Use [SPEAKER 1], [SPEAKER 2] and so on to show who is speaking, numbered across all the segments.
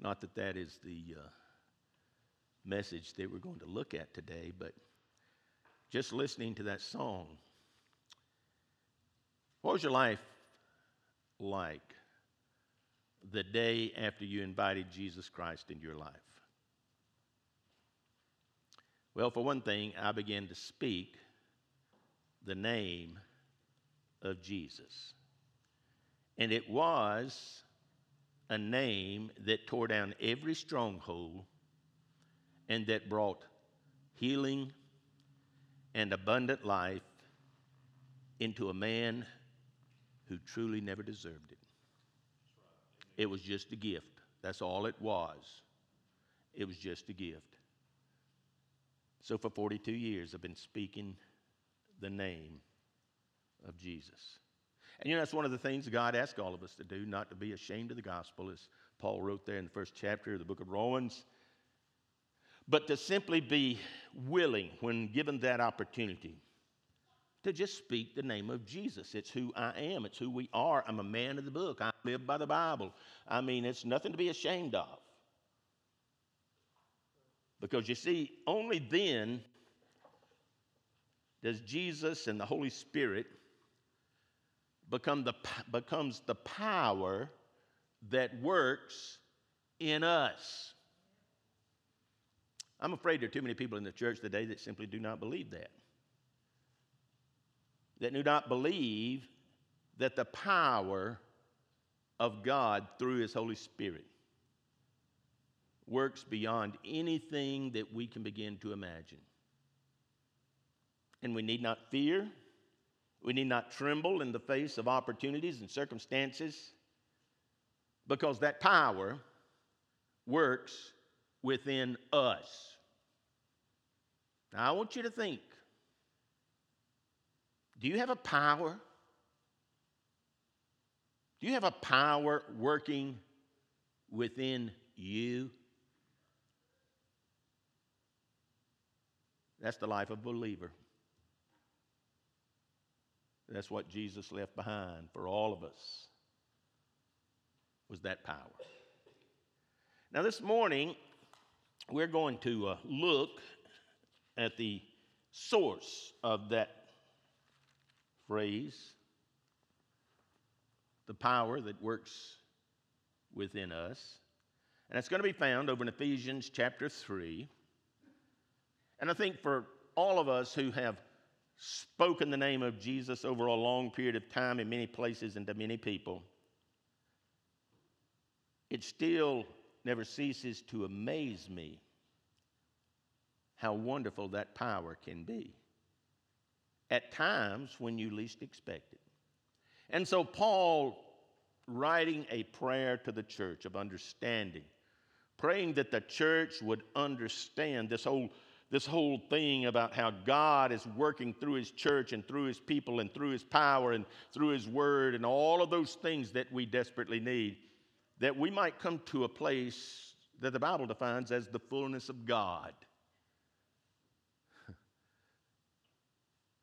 [SPEAKER 1] Not that that is the uh, message that we're going to look at today, but just listening to that song. What was your life like the day after you invited Jesus Christ into your life? Well, for one thing, I began to speak the name of Jesus. And it was a name that tore down every stronghold and that brought healing and abundant life into a man who truly never deserved it. It was just a gift. That's all it was. It was just a gift. So for 42 years, I've been speaking the name of Jesus. And you know, that's one of the things God asks all of us to do, not to be ashamed of the gospel, as Paul wrote there in the first chapter of the book of Romans, but to simply be willing, when given that opportunity, to just speak the name of Jesus. It's who I am, it's who we are. I'm a man of the book, I live by the Bible. I mean, it's nothing to be ashamed of. Because you see, only then does Jesus and the Holy Spirit become the, becomes the power that works in us. I'm afraid there are too many people in the church today that simply do not believe that. That do not believe that the power of God through His Holy Spirit works beyond anything that we can begin to imagine. And we need not fear we need not tremble in the face of opportunities and circumstances because that power works within us. Now, I want you to think do you have a power? Do you have a power working within you? That's the life of a believer. That's what Jesus left behind for all of us was that power. Now this morning we're going to uh, look at the source of that phrase, the power that works within us. And it's going to be found over in Ephesians chapter 3. And I think for all of us who have spoken the name of Jesus over a long period of time in many places and to many people, it still never ceases to amaze me how wonderful that power can be at times when you least expect it. And so, Paul, writing a prayer to the church of understanding, praying that the church would understand this whole this whole thing about how God is working through His church and through His people and through His power and through His word and all of those things that we desperately need, that we might come to a place that the Bible defines as the fullness of God.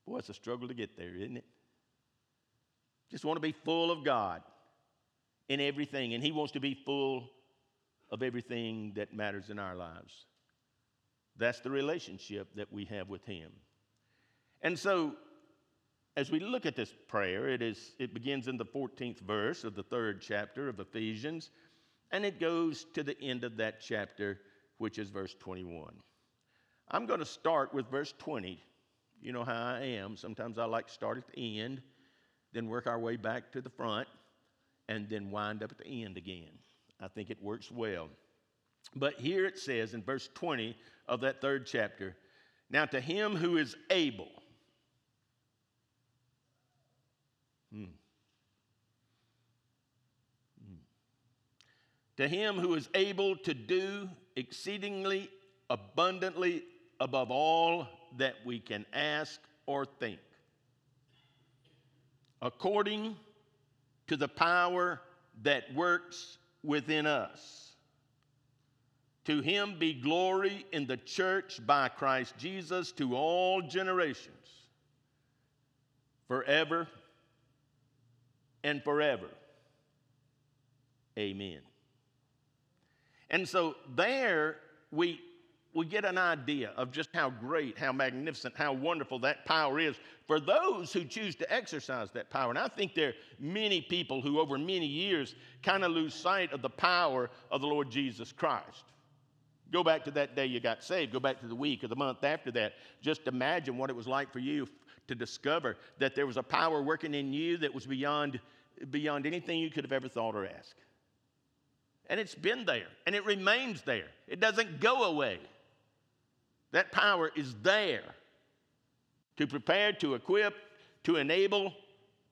[SPEAKER 1] Boy, it's a struggle to get there, isn't it? Just want to be full of God in everything, and He wants to be full of everything that matters in our lives. That's the relationship that we have with Him. And so, as we look at this prayer, it, is, it begins in the 14th verse of the third chapter of Ephesians, and it goes to the end of that chapter, which is verse 21. I'm going to start with verse 20. You know how I am. Sometimes I like to start at the end, then work our way back to the front, and then wind up at the end again. I think it works well. But here it says in verse 20 of that third chapter Now to him who is able, hmm, hmm, to him who is able to do exceedingly abundantly above all that we can ask or think, according to the power that works within us. To him be glory in the church by Christ Jesus to all generations, forever and forever. Amen. And so there we, we get an idea of just how great, how magnificent, how wonderful that power is for those who choose to exercise that power. And I think there are many people who, over many years, kind of lose sight of the power of the Lord Jesus Christ. Go back to that day you got saved. Go back to the week or the month after that. Just imagine what it was like for you to discover that there was a power working in you that was beyond, beyond anything you could have ever thought or asked. And it's been there, and it remains there. It doesn't go away. That power is there to prepare, to equip, to enable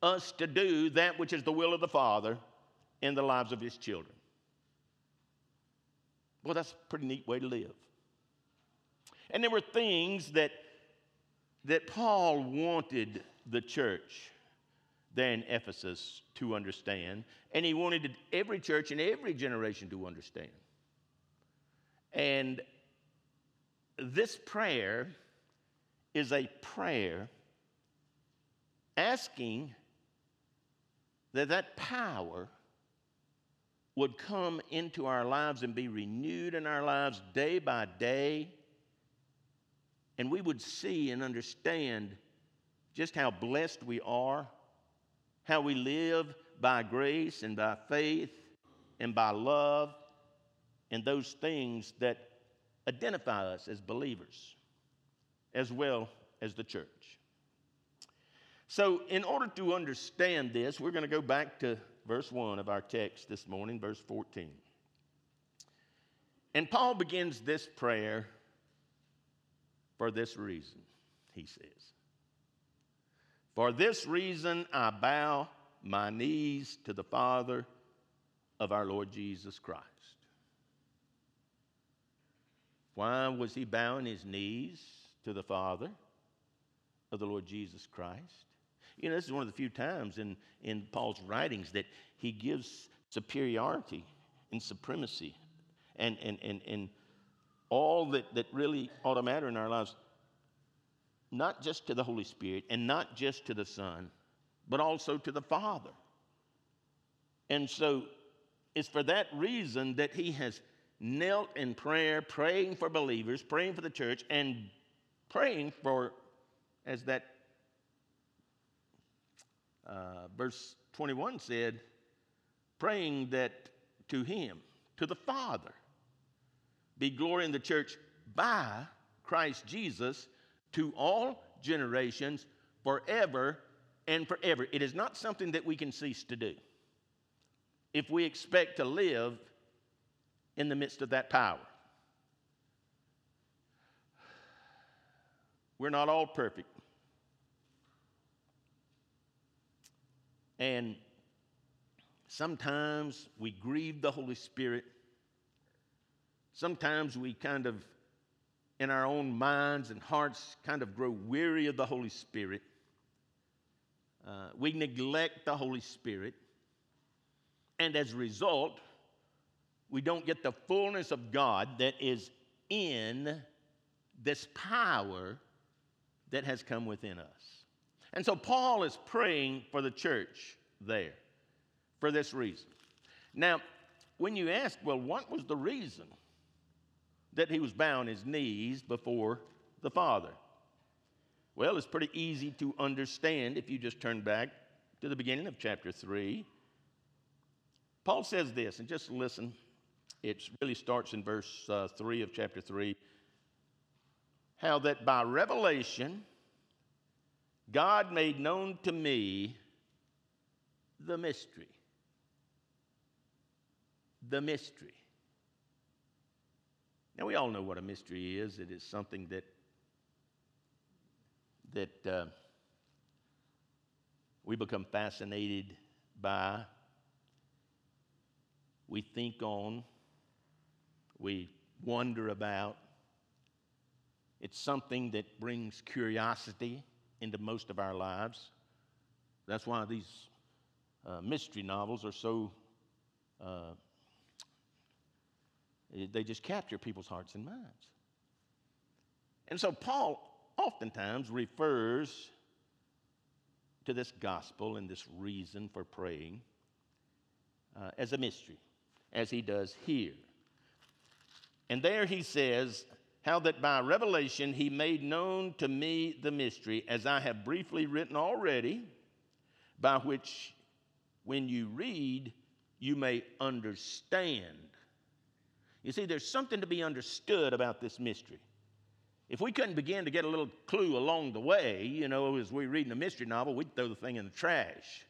[SPEAKER 1] us to do that which is the will of the Father in the lives of His children. Well, that's a pretty neat way to live. And there were things that, that Paul wanted the church there in Ephesus to understand, and he wanted every church in every generation to understand. And this prayer is a prayer asking that that power would come into our lives and be renewed in our lives day by day and we would see and understand just how blessed we are how we live by grace and by faith and by love and those things that identify us as believers as well as the church. So, in order to understand this, we're going to go back to verse 1 of our text this morning, verse 14. And Paul begins this prayer for this reason, he says. For this reason, I bow my knees to the Father of our Lord Jesus Christ. Why was he bowing his knees to the Father of the Lord Jesus Christ? You know, this is one of the few times in, in Paul's writings that he gives superiority and supremacy and, and, and, and all that, that really ought to matter in our lives, not just to the Holy Spirit and not just to the Son, but also to the Father. And so it's for that reason that he has knelt in prayer, praying for believers, praying for the church, and praying for, as that uh, verse 21 said, praying that to him, to the Father, be glory in the church by Christ Jesus to all generations forever and forever. It is not something that we can cease to do if we expect to live in the midst of that power. We're not all perfect. And sometimes we grieve the Holy Spirit. Sometimes we kind of, in our own minds and hearts, kind of grow weary of the Holy Spirit. Uh, we neglect the Holy Spirit. And as a result, we don't get the fullness of God that is in this power that has come within us. And so Paul is praying for the church there for this reason. Now, when you ask, well, what was the reason that he was bowing his knees before the Father? Well, it's pretty easy to understand if you just turn back to the beginning of chapter 3. Paul says this, and just listen. It really starts in verse uh, 3 of chapter 3. How that by revelation God made known to me the mystery. The mystery. Now, we all know what a mystery is. It is something that that uh, we become fascinated by, we think on, we wonder about. It's something that brings curiosity into most of our lives. That's why these uh, mystery novels are so, uh, they just capture people's hearts and minds. And so Paul oftentimes refers to this gospel and this reason for praying uh, as a mystery, as he does here. And there he says, How that by revelation he made known to me the mystery, as I have briefly written already, by which when you read, you may understand. You see, there's something to be understood about this mystery. If we couldn't begin to get a little clue along the way, you know, as we're reading a mystery novel, we'd throw the thing in the trash.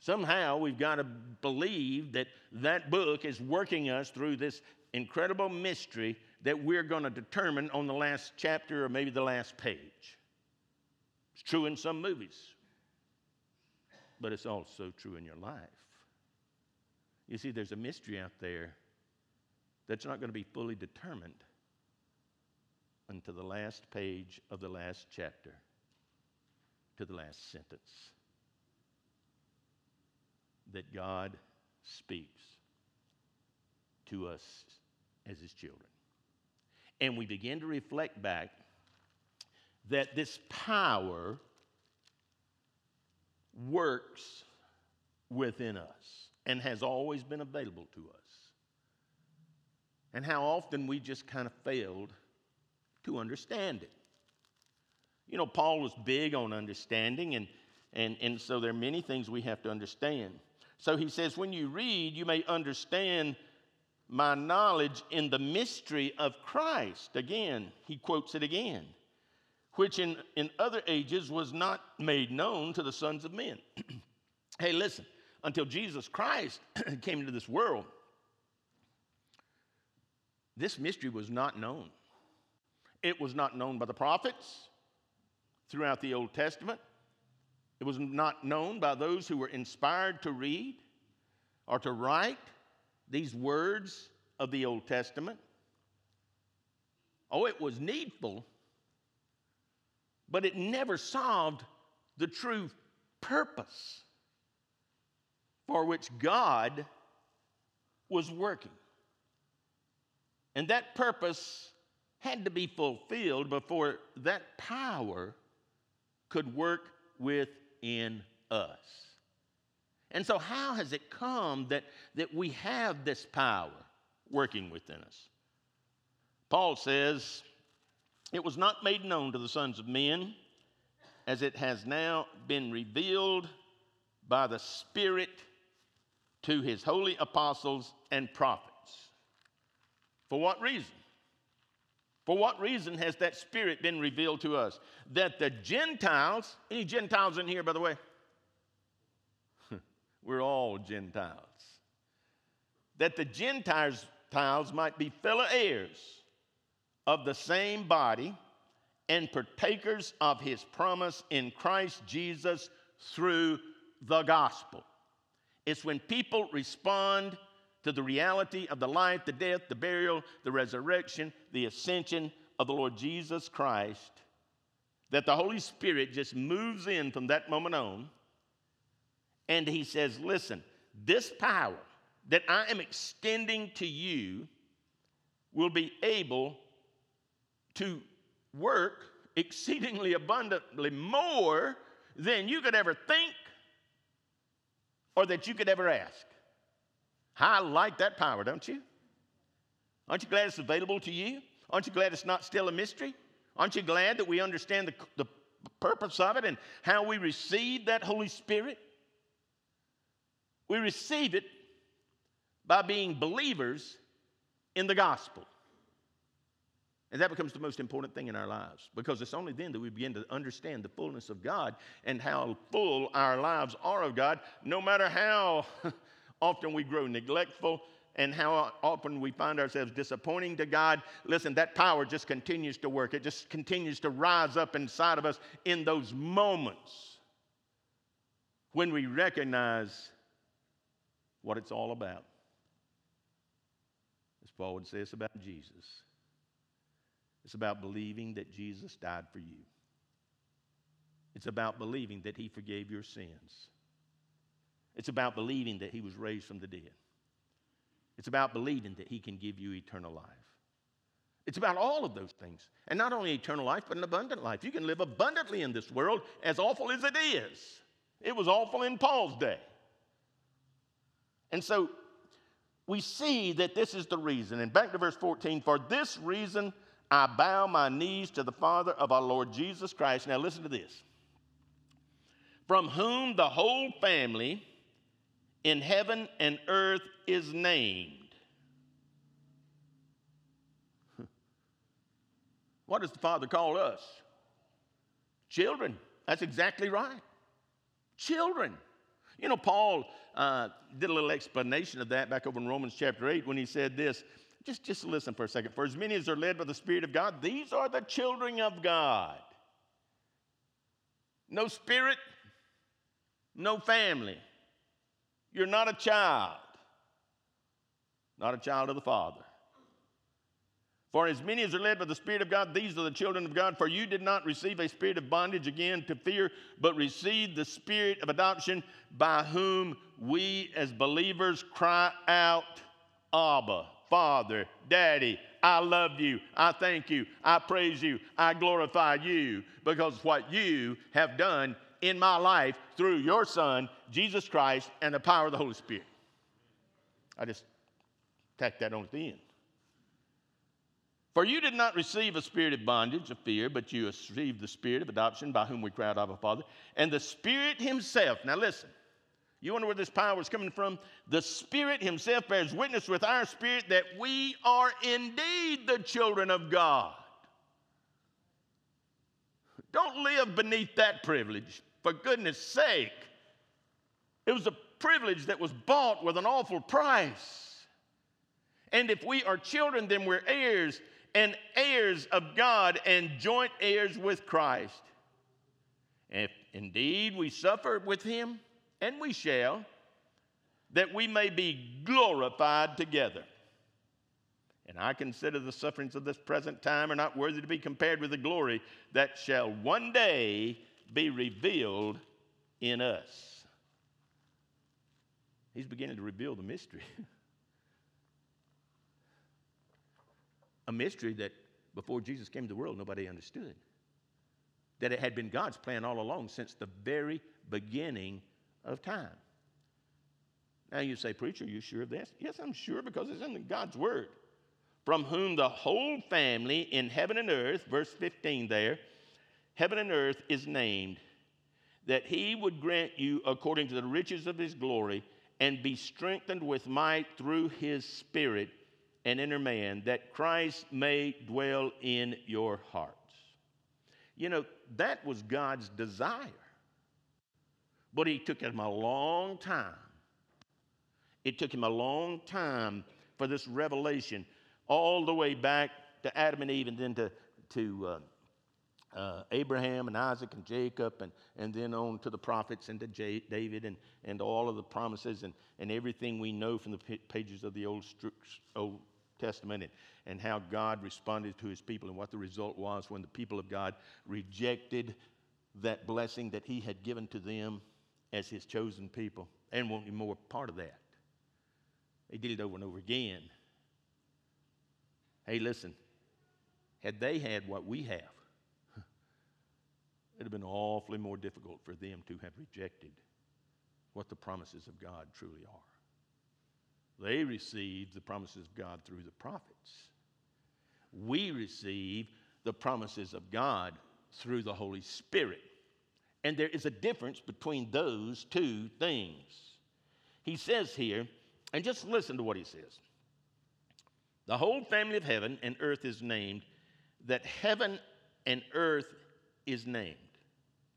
[SPEAKER 1] Somehow we've got to believe that that book is working us through this incredible mystery that we're going to determine on the last chapter or maybe the last page. It's true in some movies, but it's also true in your life. You see, there's a mystery out there that's not going to be fully determined until the last page of the last chapter, to the last sentence. That God speaks to us as His children. And we begin to reflect back that this power works within us and has always been available to us. And how often we just kind of failed to understand it. You know, Paul was big on understanding, and, and, and so there are many things we have to understand. So he says, when you read, you may understand my knowledge in the mystery of Christ. Again, he quotes it again, which in, in other ages was not made known to the sons of men. hey, listen, until Jesus Christ came into this world, this mystery was not known. It was not known by the prophets throughout the Old Testament. It was not known by those who were inspired to read or to write these words of the Old Testament. Oh, it was needful, but it never solved the true purpose for which God was working. And that purpose had to be fulfilled before that power could work within us. And so, how has it come that, that we have this power working within us? Paul says, It was not made known to the sons of men, as it has now been revealed by the Spirit to his holy apostles and prophets. For what reason? For what reason has that spirit been revealed to us? That the Gentiles, any Gentiles in here, by the way? We're all Gentiles. That the Gentiles might be fellow heirs of the same body and partakers of his promise in Christ Jesus through the gospel. It's when people respond to the reality of the life, the death, the burial, the resurrection, the ascension of the Lord Jesus Christ, that the Holy Spirit just moves in from that moment on. And he says, Listen, this power that I am extending to you will be able to work exceedingly abundantly more than you could ever think or that you could ever ask. I like that power, don't you? Aren't you glad it's available to you? Aren't you glad it's not still a mystery? Aren't you glad that we understand the, the purpose of it and how we receive that Holy Spirit? We receive it by being believers in the gospel. And that becomes the most important thing in our lives because it's only then that we begin to understand the fullness of God and how full our lives are of God, no matter how often we grow neglectful and how often we find ourselves disappointing to God. Listen, that power just continues to work. It just continues to rise up inside of us in those moments when we recognize what it's all about. As Paul would say, it's about Jesus. It's about believing that Jesus died for you. It's about believing that he forgave your sins. It's about believing that he was raised from the dead. It's about believing that he can give you eternal life. It's about all of those things. And not only eternal life, but an abundant life. You can live abundantly in this world, as awful as it is. It was awful in Paul's day. And so, we see that this is the reason. And back to verse 14 For this reason I bow my knees to the Father of our Lord Jesus Christ. Now listen to this. From whom the whole family in heaven and earth is named. What does the Father call us? Children. That's exactly right. Children. You know, Paul uh, did a little explanation of that back over in Romans chapter 8 when he said this. Just, just listen for a second. For as many as are led by the Spirit of God, these are the children of God. No spirit, no family. You're not a child, not a child of the Father. For as many as are led by the Spirit of God, these are the children of God. For you did not receive a spirit of bondage again to fear, but received the spirit of adoption by whom we as believers cry out, Abba, Father, Daddy, I love you. I thank you. I praise you. I glorify you because what you have done in my life through your Son, Jesus Christ, and the power of the Holy Spirit. I just tacked that on at the end. For you did not receive a spirit of bondage, of fear, but you received the spirit of adoption by whom we cry out, Abba, Father. And the Spirit Himself, now listen, you wonder where this power is coming from? The Spirit Himself bears witness with our spirit that we are indeed the children of God. Don't live beneath that privilege, for goodness sake. It was a privilege that was bought with an awful price. And if we are children, then we're heirs and heirs of God and joint heirs with Christ. If indeed we suffer with him, and we shall, that we may be glorified together. And I consider the sufferings of this present time are not worthy to be compared with the glory that shall one day be revealed in us. He's beginning to reveal the mystery. a mystery that before Jesus came to the world, nobody understood. That it had been God's plan all along since the very beginning of time. Now you say, Preacher, are you sure of this? Yes, I'm sure because it's in God's Word. From whom the whole family in heaven and earth, verse 15 there, heaven and earth is named, that he would grant you according to the riches of his glory and be strengthened with might through his spirit and inner man, that Christ may dwell in your hearts. You know, that was God's desire. But it took him a long time. It took him a long time for this revelation, all the way back to Adam and Eve and then to, to uh, uh, Abraham and Isaac and Jacob, and, and then on to the prophets and to J- David and, and all of the promises and, and everything we know from the pages of the Old, Old Testament and, and how God responded to his people and what the result was when the people of God rejected that blessing that he had given to them as his chosen people and want any more part of that. They did it over and over again. Hey, listen, had they had what we have, it'd have been awfully more difficult for them to have rejected what the promises of God truly are. They received the promises of God through the prophets. We receive the promises of God through the Holy Spirit. And there is a difference between those two things. He says here, and just listen to what he says the whole family of heaven and earth is named, that heaven and earth is named.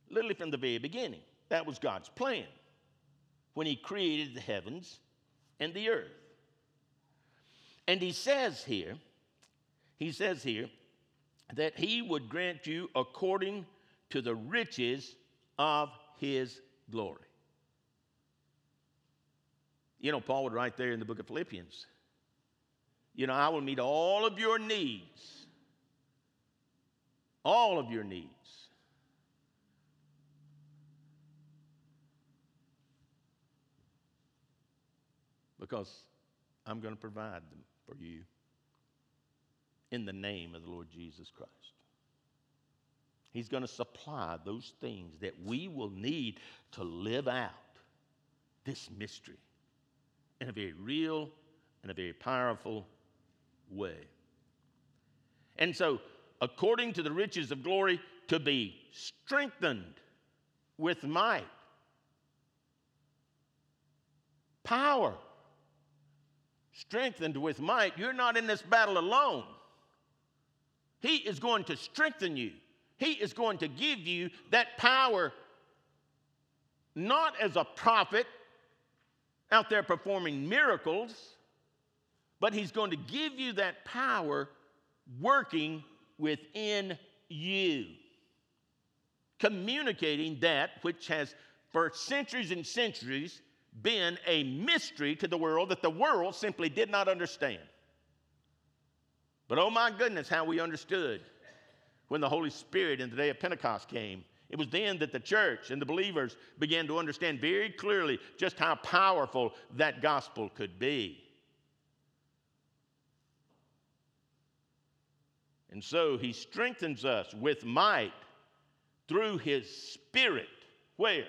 [SPEAKER 1] Literally from the very beginning. That was God's plan when he created the heavens and the earth. And he says here, he says here that he would grant you according to the riches of his glory. You know, Paul would write there in the book of Philippians, you know, I will meet all of your needs. All of your needs. Because I'm going to provide them for you in the name of the Lord Jesus Christ. He's going to supply those things that we will need to live out this mystery in a very real and a very powerful way. And so, according to the riches of glory, to be strengthened with might, power, strengthened with might. You're not in this battle alone. He is going to strengthen you, He is going to give you that power, not as a prophet out there performing miracles, but He's going to give you that power working within you, communicating that which has for centuries and centuries been a mystery to the world that the world simply did not understand. But oh my goodness, how we understood when the Holy Spirit in the day of Pentecost came. It was then that the church and the believers began to understand very clearly just how powerful that gospel could be. And so he strengthens us with might through his spirit. Where?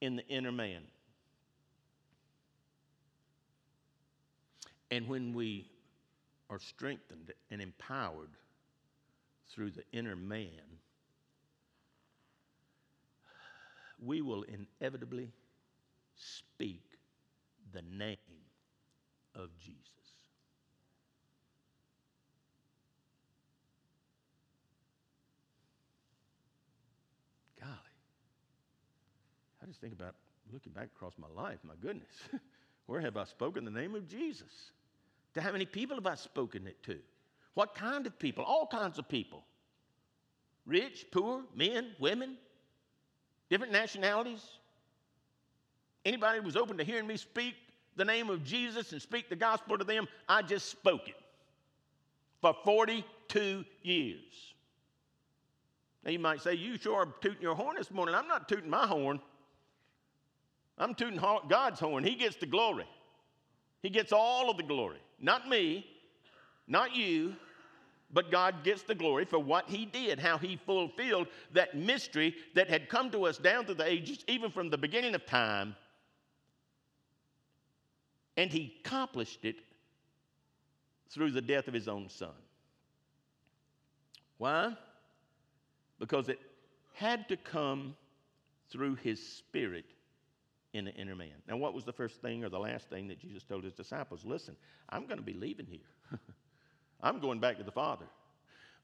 [SPEAKER 1] In the inner man. And when we are strengthened and empowered through the inner man, we will inevitably speak the name of Jesus. Golly, I just think about looking back across my life, my goodness, where have I spoken the name of Jesus? To how many people have I spoken it to? What kind of people? All kinds of people. Rich, poor, men, women, different nationalities. Anybody who was open to hearing me speak the name of Jesus and speak the gospel to them, I just spoke it for 42 years. Now you might say, You sure are tooting your horn this morning. I'm not tooting my horn. I'm tooting God's horn. He gets the glory. He gets all of the glory. Not me, not you, but God gets the glory for what He did, how He fulfilled that mystery that had come to us down through the ages, even from the beginning of time. And He accomplished it through the death of His own Son. Why? Because it had to come through His Spirit in the inner man. Now, what was the first thing or the last thing that Jesus told his disciples? Listen, I'm going to be leaving here. I'm going back to the Father.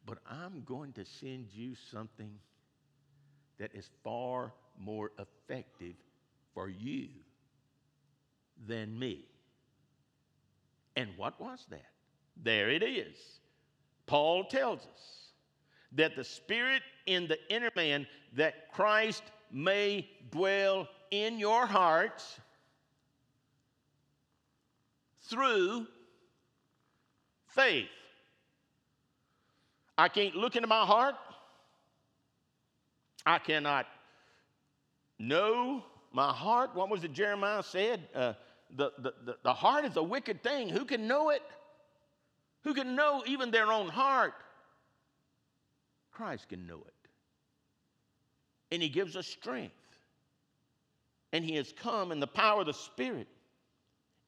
[SPEAKER 1] But I'm going to send you something that is far more effective for you than me. And what was that? There it is. Paul tells us that the Spirit in the inner man, that Christ may dwell in your hearts through faith. I can't look into my heart. I cannot know my heart. What was it Jeremiah said? Uh, the, the, the, the heart is a wicked thing. Who can know it? Who can know even their own heart? Christ can know it. And He gives us strength and He has come in the power of the Spirit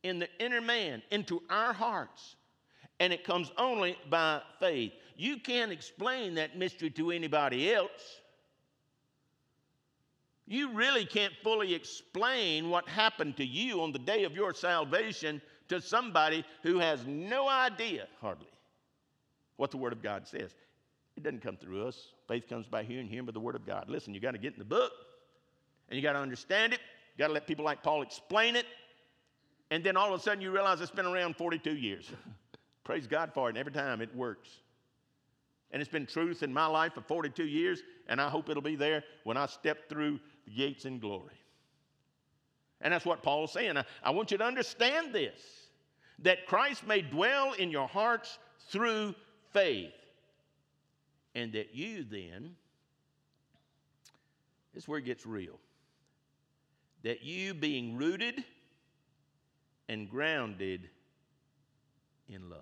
[SPEAKER 1] in the inner man into our hearts. And it comes only by faith. You can't explain that mystery to anybody else. You really can't fully explain what happened to you on the day of your salvation to somebody who has no idea, hardly, what the Word of God says. It doesn't come through us. Faith comes by hearing, hearing by the Word of God. Listen, you got to get in the book and you got to understand it got to let people like Paul explain it. And then all of a sudden you realize it's been around 42 years. Praise God for it. And every time it works. And it's been truth in my life for 42 years. And I hope it'll be there when I step through the gates in glory. And that's what Paul's saying. I, I want you to understand this that Christ may dwell in your hearts through faith. And that you then, this is where it gets real that you, being rooted and grounded in love.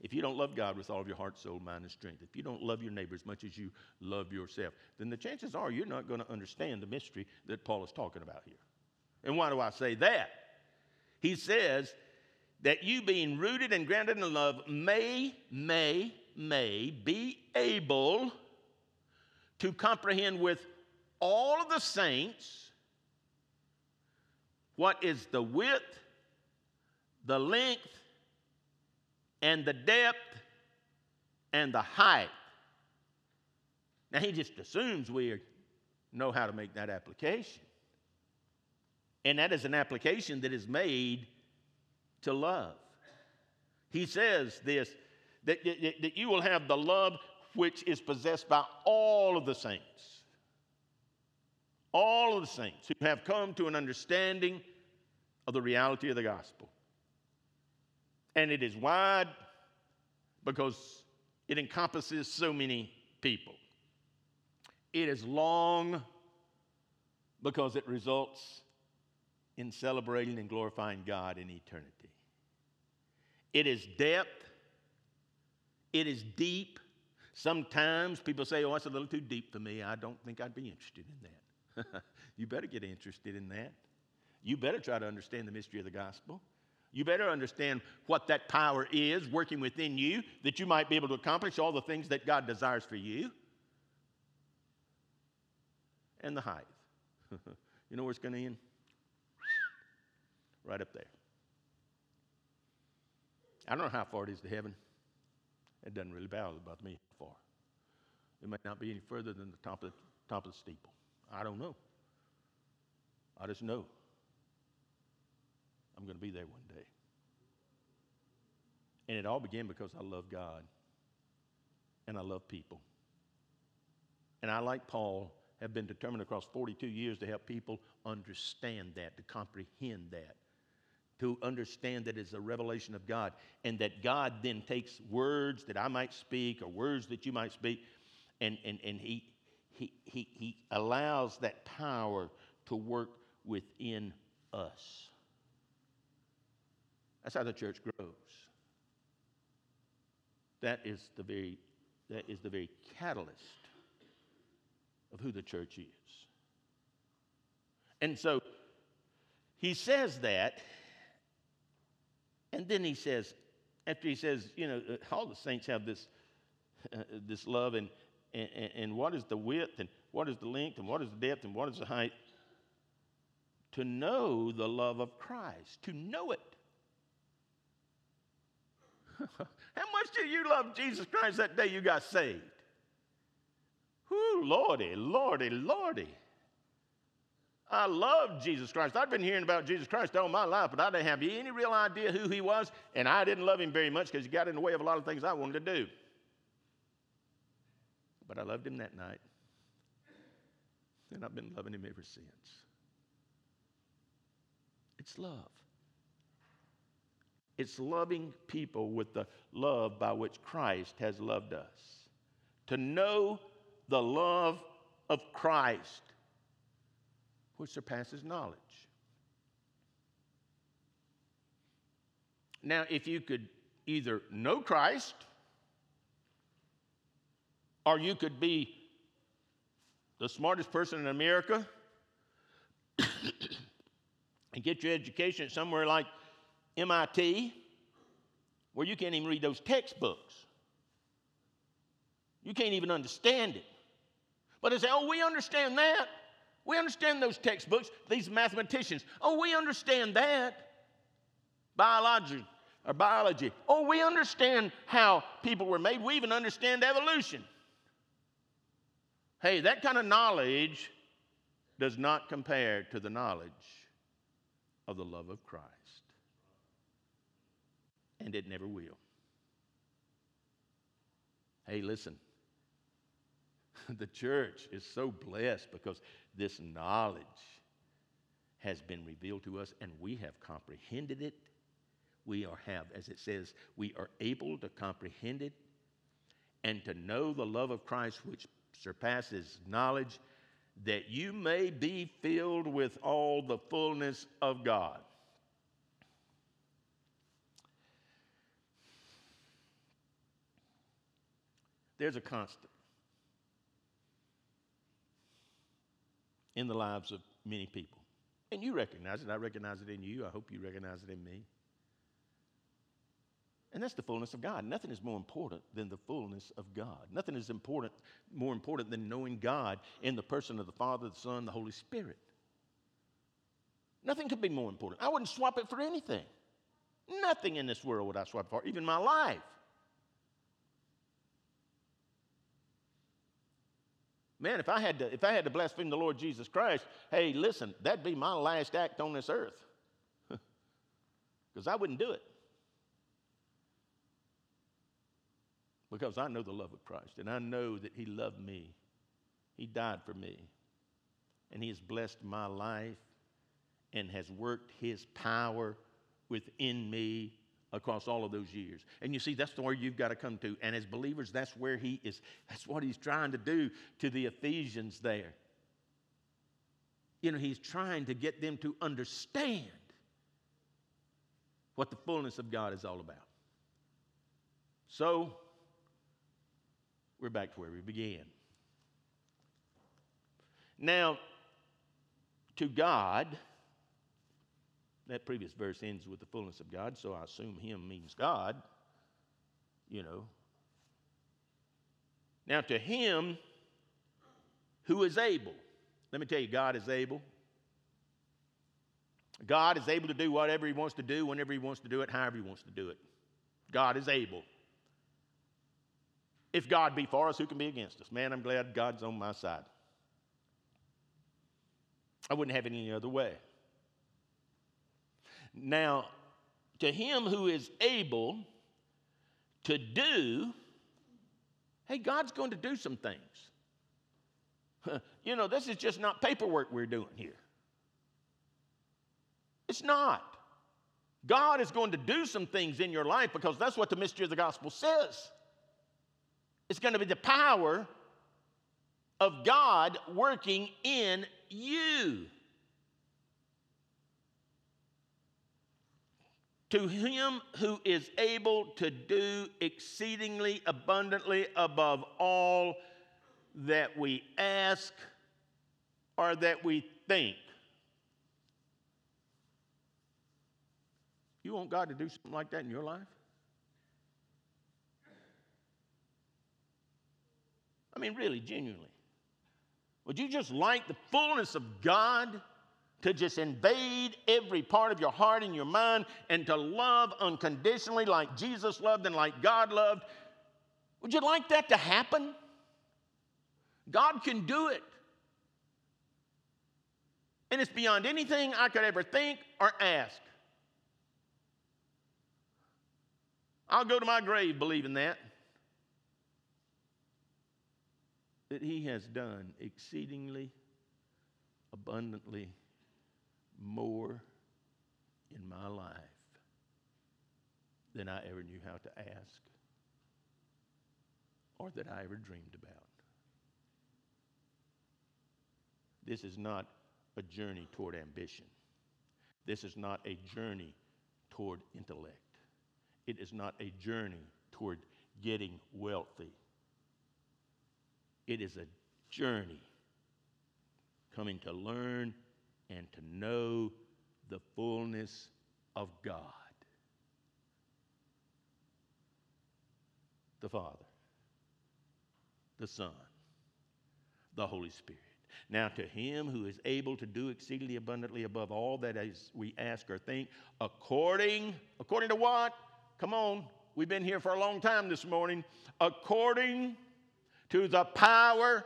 [SPEAKER 1] If you don't love God with all of your heart, soul, mind, and strength, if you don't love your neighbor as much as you love yourself, then the chances are you're not going to understand the mystery that Paul is talking about here. And why do I say that? He says that you being rooted and grounded in love may, may, may be able to comprehend with all of the saints what is the width, the length, and the depth, and the height. Now, he just assumes we know how to make that application. And that is an application that is made to love. He says this that, that, that you will have the love which is possessed by all of the saints. All of the saints who have come to an understanding of the reality of the gospel. And it is wide because it encompasses so many people. It is long because it results in celebrating and glorifying God in eternity. It is depth, it is deep. Sometimes people say, oh, that's a little too deep for me. I don't think I'd be interested in that. you better get interested in that. You better try to understand the mystery of the gospel. You better understand what that power is working within you that you might be able to accomplish all the things that God desires for you. And the height. you know where it's going to end? Right up there. I don't know how far it is to heaven. It doesn't really bother about me how far. It may not be any further than the top of the, top of the steeple. I don't know. I just know I'm going to be there one day. And it all began because I love God and I love people. And I, like Paul, have been determined across 42 years to help people understand that, to comprehend that to understand that it's a revelation of God, and that God then takes words that I might speak or words that you might speak, and, and, and he, he, he, he allows that power to work within us. That's how the church grows. That is the very, that is the very catalyst of who the church is. And so he says that and then he says, after he says, you know, uh, all the saints have this, uh, this love, and, and, and what is the width, and what is the length, and what is the depth, and what is the height? To know the love of Christ, to know it. How much did you love Jesus Christ that day you got saved? Whoo, Lordy, Lordy, Lordy. I love Jesus Christ. I've been hearing about Jesus Christ all my life, but I didn't have any real idea who he was, and I didn't love him very much because he got in the way of a lot of things I wanted to do. But I loved him that night, and I've been loving him ever since. It's love. It's loving people with the love by which Christ has loved us. To know the love of Christ which surpasses knowledge. Now, if you could either know Christ or you could be the smartest person in America and get your education somewhere like MIT, where you can't even read those textbooks. You can't even understand it. But they say, oh, we understand that. We understand those textbooks, these mathematicians. Oh, we understand that. Biology or biology. Oh, we understand how people were made. We even understand evolution. Hey, that kind of knowledge does not compare to the knowledge of the love of Christ. And it never will. Hey, listen. the church is so blessed because this knowledge has been revealed to us and we have comprehended it. We are have, as it says, we are able to comprehend it and to know the love of Christ which surpasses knowledge, that you may be filled with all the fullness of God. There's a constant. in the lives of many people. And you recognize it. I recognize it in you. I hope you recognize it in me. And that's the fullness of God. Nothing is more important than the fullness of God. Nothing is important, more important than knowing God in the person of the Father, the Son, the Holy Spirit. Nothing could be more important. I wouldn't swap it for anything. Nothing in this world would I swap for, even my life. Man, if I had to, if I had to blaspheme the Lord Jesus Christ, hey, listen, that'd be my last act on this earth. Because I wouldn't do it. Because I know the love of Christ, and I know that He loved me. He died for me. And He has blessed my life and has worked His power within me across all of those years. And you see, that's the where you've got to come to. And as believers, that's where he is, that's what he's trying to do to the Ephesians there. You know, he's trying to get them to understand what the fullness of God is all about. So, we're back to where we began. Now, to God, that previous verse ends with the fullness of God, so I assume Him means God, you know. Now, to Him who is able, let me tell you, God is able. God is able to do whatever He wants to do, whenever He wants to do it, however He wants to do it. God is able. If God be for us, who can be against us? Man, I'm glad God's on my side. I wouldn't have it any other way. Now, to him who is able to do, hey, God's going to do some things. You know, this is just not paperwork we're doing here. It's not. God is going to do some things in your life because that's what the mystery of the gospel says. It's going to be the power of God working in you. To him who is able to do exceedingly abundantly above all that we ask or that we think. You want God to do something like that in your life? I mean, really, genuinely. Would you just like the fullness of God? to just invade every part of your heart and your mind and to love unconditionally like Jesus loved and like God loved. Would you like that to happen? God can do it. And it's beyond anything I could ever think or ask. I'll go to my grave believing that. That He has done exceedingly abundantly more in my life than I ever knew how to ask or that I ever dreamed about. This is not a journey toward ambition. This is not a journey toward intellect. It is not a journey toward getting wealthy. It is a journey coming to learn and to know the fullness of God. The Father, the Son, the Holy Spirit. Now, to him who is able to do exceedingly abundantly above all that is we ask or think, according, according to what? Come on, we've been here for a long time this morning. According to the power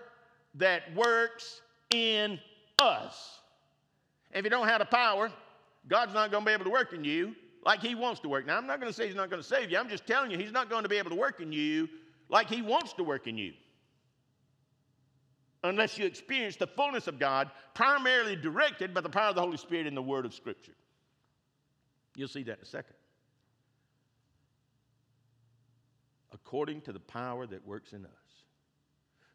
[SPEAKER 1] that works in us. If you don't have the power, God's not going to be able to work in you like He wants to work. Now, I'm not going to say He's not going to save you. I'm just telling you, He's not going to be able to work in you like He wants to work in you. Unless you experience the fullness of God, primarily directed by the power of the Holy Spirit in the Word of Scripture. You'll see that in a second. According to the power that works in us.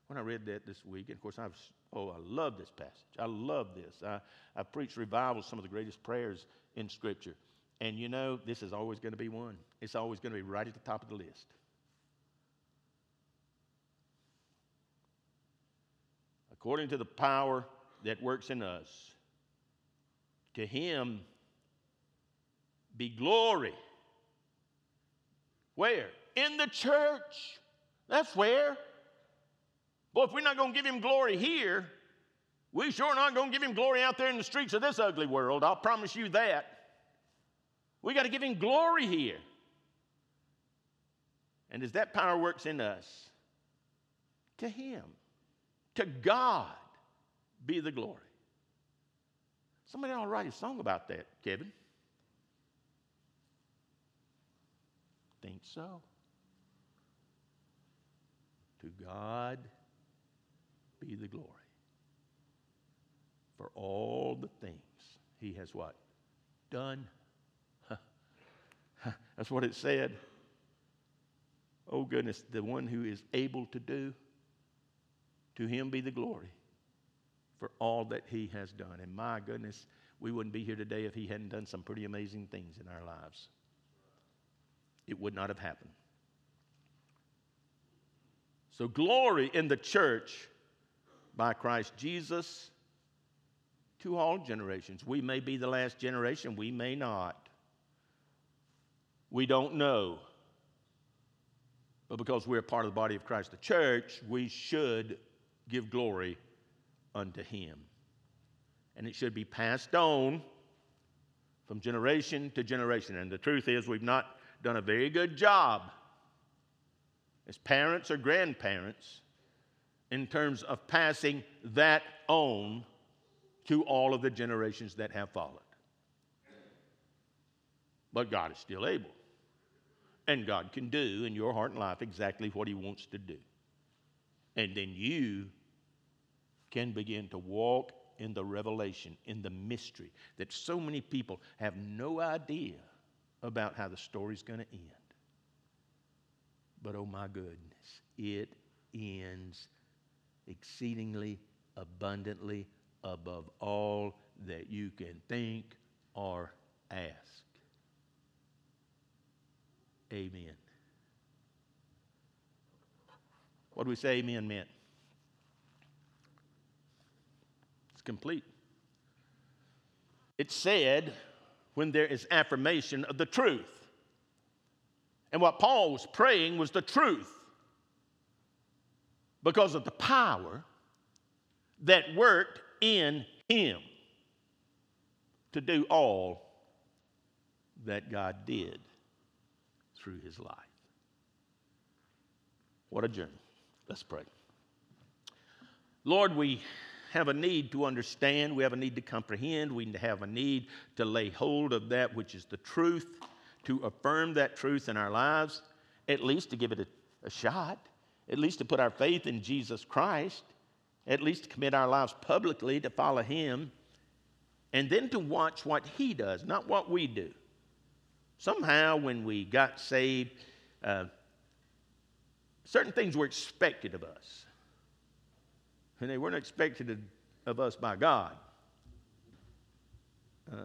[SPEAKER 1] When I read that this week, and of course, I've, Oh, I love this passage. I love this. I, I preached revival, some of the greatest prayers in Scripture. And you know, this is always going to be one. It's always going to be right at the top of the list. According to the power that works in us, To him be glory. Where? In the church. That's where. Boy, if we're not going to give him glory here, we sure are not going to give him glory out there in the streets of this ugly world. I'll promise you that. We got to give him glory here. And as that power works in us, to him, to God be the glory. Somebody ought to write a song about that, Kevin. Think so. To God be the glory for all the things he has what? Done. That's what it said. Oh goodness, the one who is able to do, to him be the glory for all that he has done. And my goodness, we wouldn't be here today if he hadn't done some pretty amazing things in our lives. It would not have happened. So, glory in the church by Christ Jesus to all generations. We may be the last generation, we may not. We don't know. But because we're part of the body of Christ, the church, we should give glory unto him. And it should be passed on from generation to generation. And the truth is, we've not done a very good job as parents or grandparents in terms of passing that on to all of the generations that have followed. But God is still able. And God can do in your heart and life exactly what He wants to do. And then you can begin to walk in the revelation, in the mystery that so many people have no idea about how the story's going to end. But oh my goodness, it ends exceedingly abundantly above all that you can think or ask. Amen. What do we say amen meant? It's complete. It said when there is affirmation of the truth. And what Paul was praying was the truth because of the power that worked in him to do all that God did through his life. What a journey. Let's pray. Lord, we have a need to understand, we have a need to comprehend, we have a need to lay hold of that which is the truth, to affirm that truth in our lives, at least to give it a, a shot, at least to put our faith in Jesus Christ at least to commit our lives publicly to follow Him, and then to watch what He does, not what we do. Somehow, when we got saved, uh, certain things were expected of us, and they weren't expected of us by God. Uh,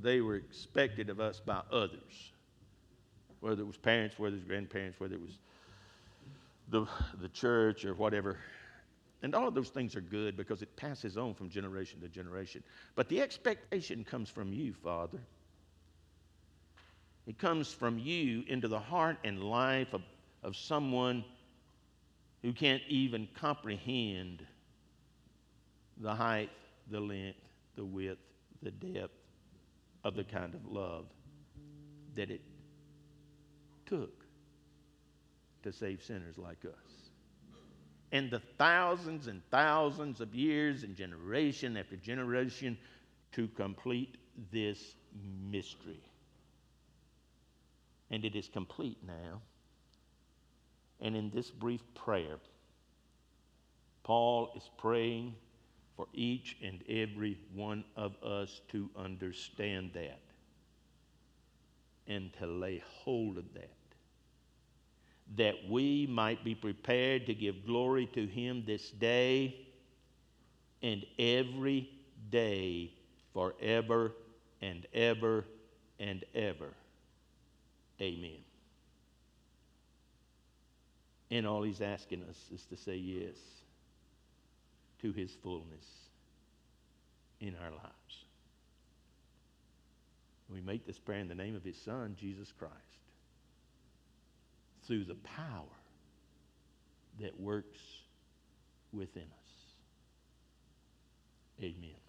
[SPEAKER 1] they were expected of us by others, whether it was parents, whether it was grandparents, whether it was the, the church or whatever. And all of those things are good because it passes on from generation to generation. But the expectation comes from you, Father. It comes from you into the heart and life of, of someone who can't even comprehend the height, the length, the width, the depth of the kind of love that it took to save sinners like us and the thousands and thousands of years and generation after generation to complete this mystery. And it is complete now. And in this brief prayer, Paul is praying for each and every one of us to understand that and to lay hold of that that we might be prepared to give glory to him this day and every day forever and ever and ever. Amen. And all he's asking us is to say yes to his fullness in our lives. We make this prayer in the name of his Son, Jesus Christ, through the power that works within us. Amen.